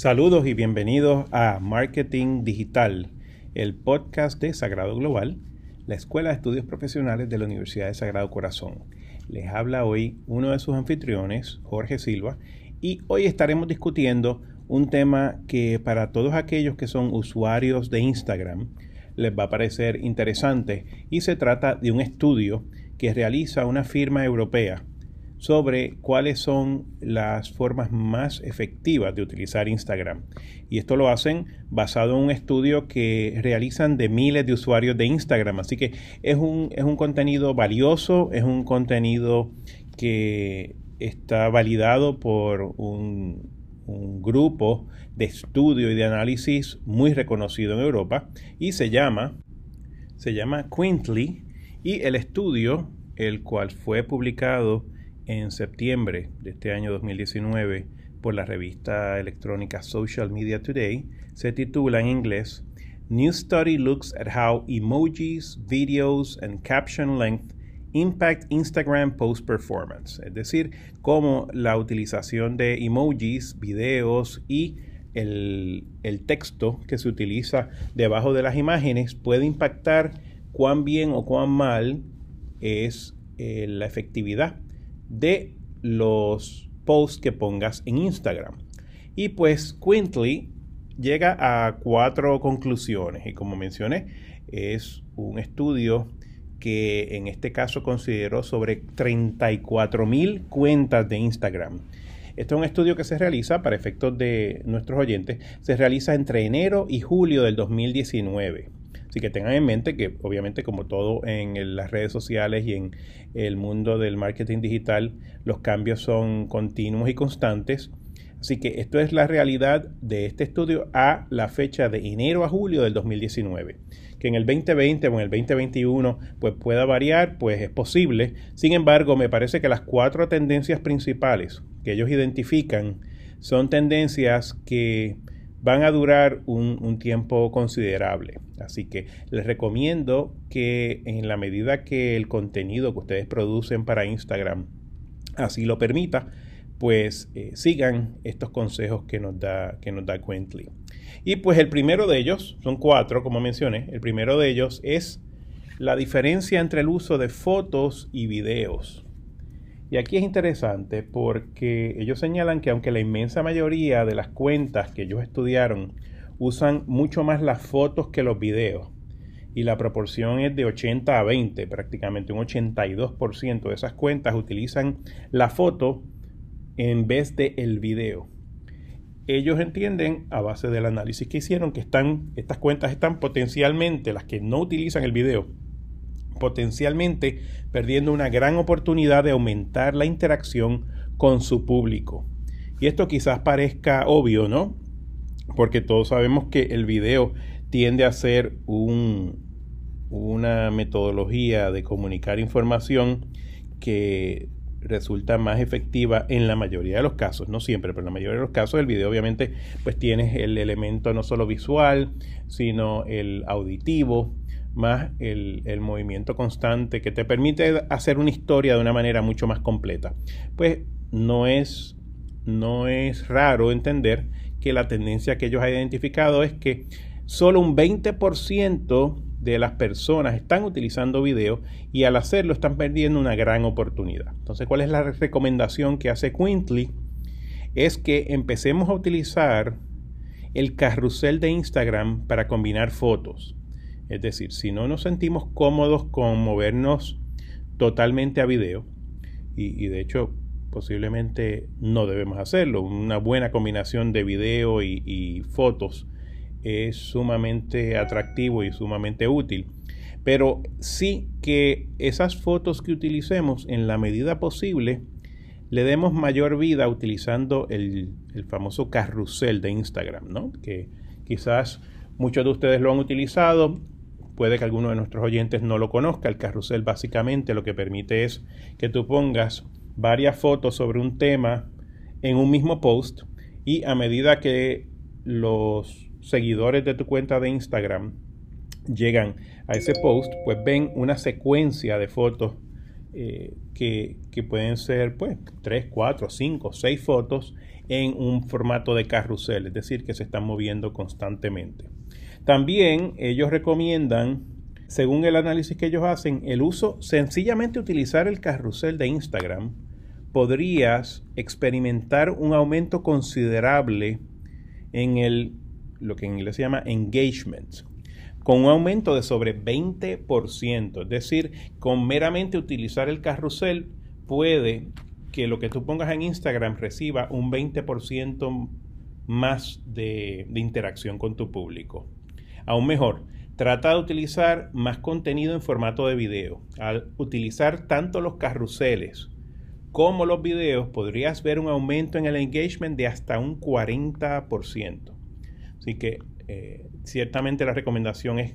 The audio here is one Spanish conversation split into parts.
Saludos y bienvenidos a Marketing Digital, el podcast de Sagrado Global, la Escuela de Estudios Profesionales de la Universidad de Sagrado Corazón. Les habla hoy uno de sus anfitriones, Jorge Silva, y hoy estaremos discutiendo un tema que para todos aquellos que son usuarios de Instagram les va a parecer interesante y se trata de un estudio que realiza una firma europea sobre cuáles son las formas más efectivas de utilizar Instagram. Y esto lo hacen basado en un estudio que realizan de miles de usuarios de Instagram. Así que es un, es un contenido valioso, es un contenido que está validado por un, un grupo de estudio y de análisis muy reconocido en Europa y se llama, se llama Quintly y el estudio, el cual fue publicado en septiembre de este año 2019 por la revista electrónica Social Media Today. Se titula en inglés New Study Looks at How Emojis, Videos and Caption Length Impact Instagram Post Performance, es decir, cómo la utilización de emojis, videos y el, texto que se utiliza debajo de las imágenes puede impactar cuán bien o cuán mal es eh, la efectividad de los posts que pongas en Instagram. Y pues Quintly llega a cuatro conclusiones y como mencioné es un estudio que en este caso consideró sobre 34 mil cuentas de Instagram. Este es un estudio que se realiza para efectos de nuestros oyentes, se realiza entre enero y julio del 2019. Así que tengan en mente que obviamente como todo en las redes sociales y en el mundo del marketing digital, los cambios son continuos y constantes. Así que esto es la realidad de este estudio a la fecha de enero a julio del 2019. Que en el 2020 o en el 2021 pues pueda variar, pues es posible. Sin embargo, me parece que las cuatro tendencias principales que ellos identifican son tendencias que van a durar un, tiempo considerable. Así que les recomiendo que en la medida que el contenido que ustedes producen para Instagram así lo permita, pues eh, sigan estos consejos que nos da, que nos da Quently. Y pues el primero de ellos, son cuatro como mencioné, el primero de ellos es la diferencia entre el uso de fotos y videos. Y aquí es interesante porque ellos señalan que aunque la inmensa mayoría de las cuentas que ellos estudiaron usan mucho más las fotos que los videos, y la proporción es de 80 a 20, prácticamente un 82% de esas cuentas utilizan la foto en vez de el video. Ellos entienden, a base del análisis que hicieron, que están, estas cuentas están potencialmente, las que no utilizan el video, potencialmente perdiendo una gran oportunidad de aumentar la interacción con su público. Y esto quizás parezca obvio, ¿no? Porque todos sabemos que el video tiende a ser un, una metodología de comunicar información que resulta más efectiva en la mayoría de los casos, no siempre, pero en la mayoría de los casos el video obviamente pues tienes el elemento no solo visual, sino el auditivo, más el, movimiento constante que te permite hacer una historia de una manera mucho más completa. Pues no es, no es raro entender que la tendencia que ellos han identificado es que solo un 20% de las personas están utilizando video y al hacerlo están perdiendo una gran oportunidad. Entonces, ¿cuál es la recomendación que hace Quintly? Es que empecemos a utilizar el carrusel de Instagram para combinar fotos. Es decir, si no nos sentimos cómodos con movernos totalmente a video, y, de hecho posiblemente no debemos hacerlo, una buena combinación de video y, fotos es sumamente atractivo y sumamente útil. Pero sí que esas fotos que utilicemos en la medida posible le demos mayor vida utilizando el, el, famoso carrusel de Instagram, ¿no? Que quizás muchos de ustedes lo han utilizado puede que alguno de nuestros oyentes no lo conozca. El carrusel básicamente lo que permite es que tú pongas varias fotos sobre un tema en un mismo post y a medida que los seguidores de tu cuenta de Instagram llegan a ese post, pues ven una secuencia de fotos eh, que, que pueden ser pues 3, 4, 5, 6 fotos en un formato de carrusel, es decir, que se están moviendo constantemente. También ellos recomiendan, según el análisis que ellos hacen, el uso, sencillamente utilizar el carrusel de Instagram, podrías experimentar un aumento considerable en el, lo que en inglés se llama engagement, con un aumento de sobre 20%. Es decir, con meramente utilizar el carrusel puede que lo que tú pongas en Instagram reciba un 20% más de, de interacción con tu público. Aún mejor, trata de utilizar más contenido en formato de video. Al utilizar tanto los carruseles como los videos, podrías ver un aumento en el engagement de hasta un 40%. Así que eh, ciertamente la recomendación es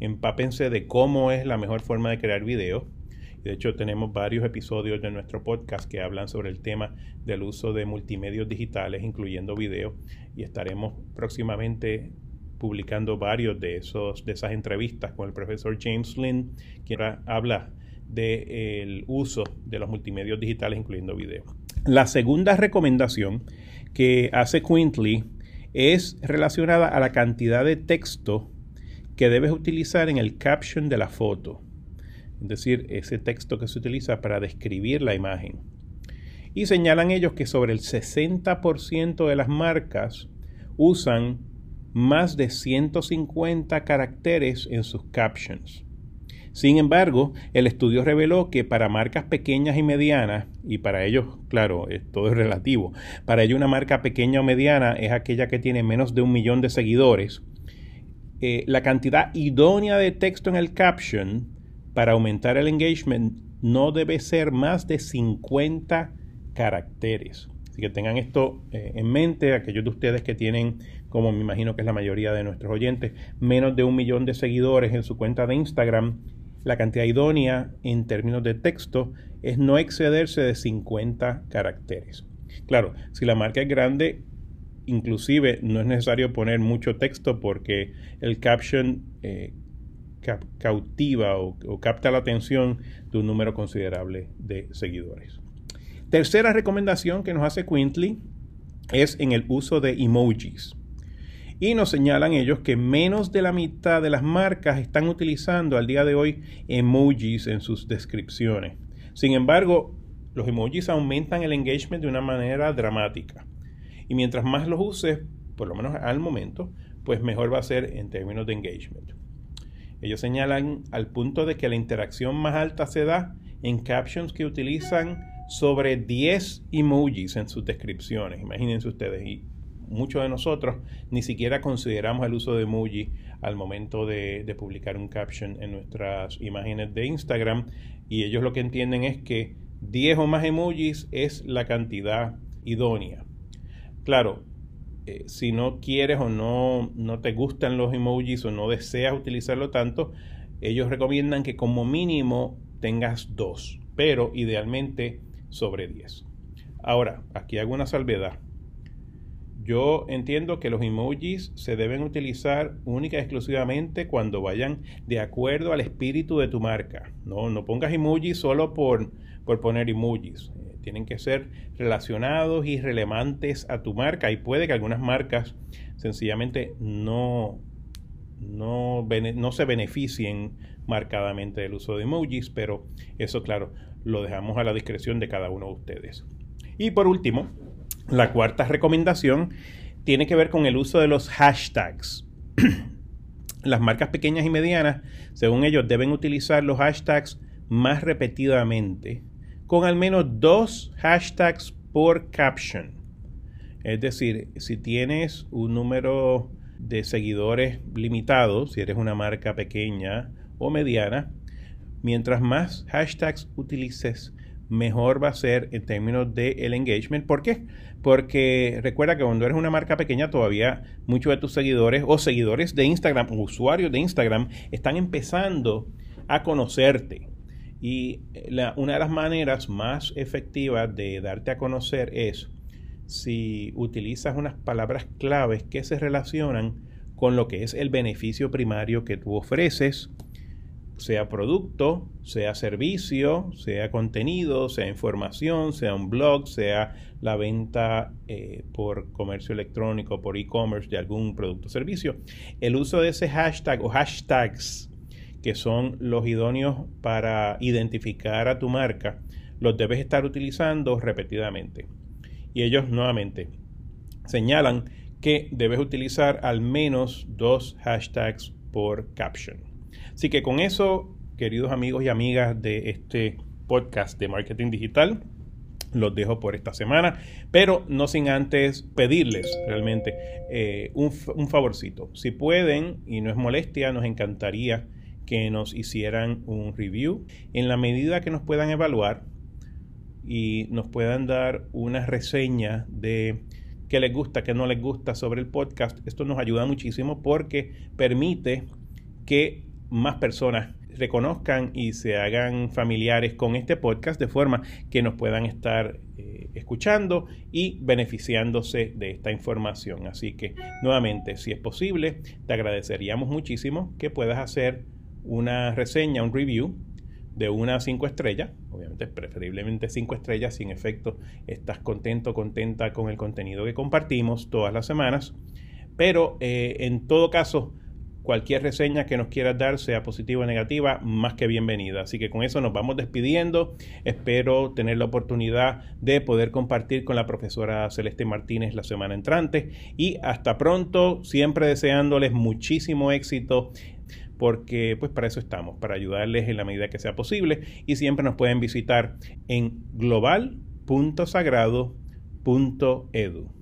empápense de cómo es la mejor forma de crear videos. De hecho, tenemos varios episodios de nuestro podcast que hablan sobre el tema del uso de multimedios digitales, incluyendo video, y estaremos próximamente publicando varios de, esos, de esas entrevistas con el profesor James Lynn, quien habla del uso de los multimedios digitales, incluyendo video. La segunda recomendación que hace Quintly es relacionada a la cantidad de texto que debes utilizar en el caption de la foto, es decir, ese texto que se utiliza para describir la imagen. Y señalan ellos que sobre el 60% de las marcas usan más de 150 caracteres en sus captions. Sin embargo, el estudio reveló que para marcas pequeñas y medianas, y para ellos, claro, todo es relativo, para ellos una marca pequeña o mediana es aquella que tiene menos de un millón de seguidores, eh, la cantidad idónea de texto en el caption para aumentar el engagement no debe ser más de 50 caracteres. Así que tengan esto eh, en mente, aquellos de ustedes que tienen, como me imagino que es la mayoría de nuestros oyentes, menos de un millón de seguidores en su cuenta de Instagram, la cantidad idónea en términos de texto es no excederse de 50 caracteres. Claro, si la marca es grande, inclusive no es necesario poner mucho texto porque el caption eh, cautiva o capta la atención de un número considerable de seguidores. Tercera recomendación que nos hace Quintly es en el uso de emojis. Y nos señalan ellos que menos de la mitad de las marcas están utilizando al día de hoy emojis en sus descripciones. Sin embargo, los emojis aumentan el engagement de una manera dramática. Y mientras más los uses, por lo menos al momento, pues mejor va a ser en términos de engagement. Ellos señalan al punto de que la interacción más alta se da en captions que utilizan sobre 10 emojis en sus descripciones. Imagínense ustedes, y muchos de nosotros ni siquiera consideramos el uso de emoji al momento de, publicar un caption en nuestras imágenes de Instagram. Y ellos lo que entienden es que 10 o más emojis es la cantidad idónea. Claro, eh, si no quieres o no, no te gustan los emojis o no deseas utilizarlo tanto, ellos recomiendan que como mínimo tengas dos, pero idealmente sobre 10. Ahora, aquí hago una salvedad. Yo entiendo que los emojis se deben utilizar única y exclusivamente cuando vayan de acuerdo al espíritu de tu marca. No, no pongas emojis solo por, por poner emojis. Eh, tienen que ser relacionados y relevantes a tu marca. Y puede que algunas marcas sencillamente no, no, no se beneficien marcadamente del uso de emojis, pero eso, claro, lo dejamos a la discreción de cada uno de ustedes. Y por último, la cuarta recomendación tiene que ver con el uso de los hashtags. Las marcas pequeñas y medianas, según ellos, deben utilizar los hashtags más repetidamente, con al menos dos hashtags por caption. Es decir, si tienes un número de seguidores limitado, si eres una marca pequeña o mediana, mientras más hashtags utilices, mejor va a ser en términos de el engagement. ¿Por qué? Porque recuerda que cuando eres una marca pequeña, todavía muchos de tus seguidores o seguidores de Instagram, usuarios de Instagram, están empezando a conocerte. Y una de las maneras más efectivas de darte a conocer es si utilizas unas palabras claves que se relacionan con lo que es el beneficio primario que tú ofreces sea producto, sea servicio, sea contenido, sea información, sea un blog, sea la venta eh, por comercio electrónico, por e-commerce de algún producto o servicio. El uso de ese hashtag o hashtags, que son los idóneos para identificar a tu marca, los debes estar utilizando repetidamente. Y ellos nuevamente señalan que debes utilizar al menos dos hashtags por caption. Así que con eso, queridos amigos y amigas de este podcast de marketing digital, los dejo por esta semana, pero no sin antes pedirles realmente eh, un, un favorcito. Si pueden, y no es molestia, nos encantaría que nos hicieran un review en la medida que nos puedan evaluar y nos puedan dar una reseña de qué les gusta, qué no les gusta sobre el podcast. Esto nos ayuda muchísimo porque permite que más personas reconozcan y se hagan familiares con este podcast de forma que nos puedan estar eh, escuchando y beneficiándose de esta información. Así que nuevamente, si es posible, te agradeceríamos muchísimo que puedas hacer una reseña, un review de una a cinco estrellas, obviamente preferiblemente cinco estrellas, si en efecto estás contento, contenta con el contenido que compartimos todas las semanas, pero eh, en todo caso, Cualquier reseña que nos quieras dar, sea positiva o negativa, más que bienvenida. Así que con eso nos vamos despidiendo. Espero tener la oportunidad de poder compartir con la profesora Celeste Martínez la semana entrante. Y hasta pronto, siempre deseándoles muchísimo éxito porque pues para eso estamos, para ayudarles en la medida que sea posible y siempre nos pueden visitar en global.sagrado.edu.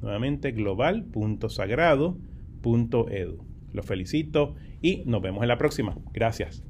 Nuevamente global.sagrado.edu. Los felicito y nos vemos en la próxima. Gracias.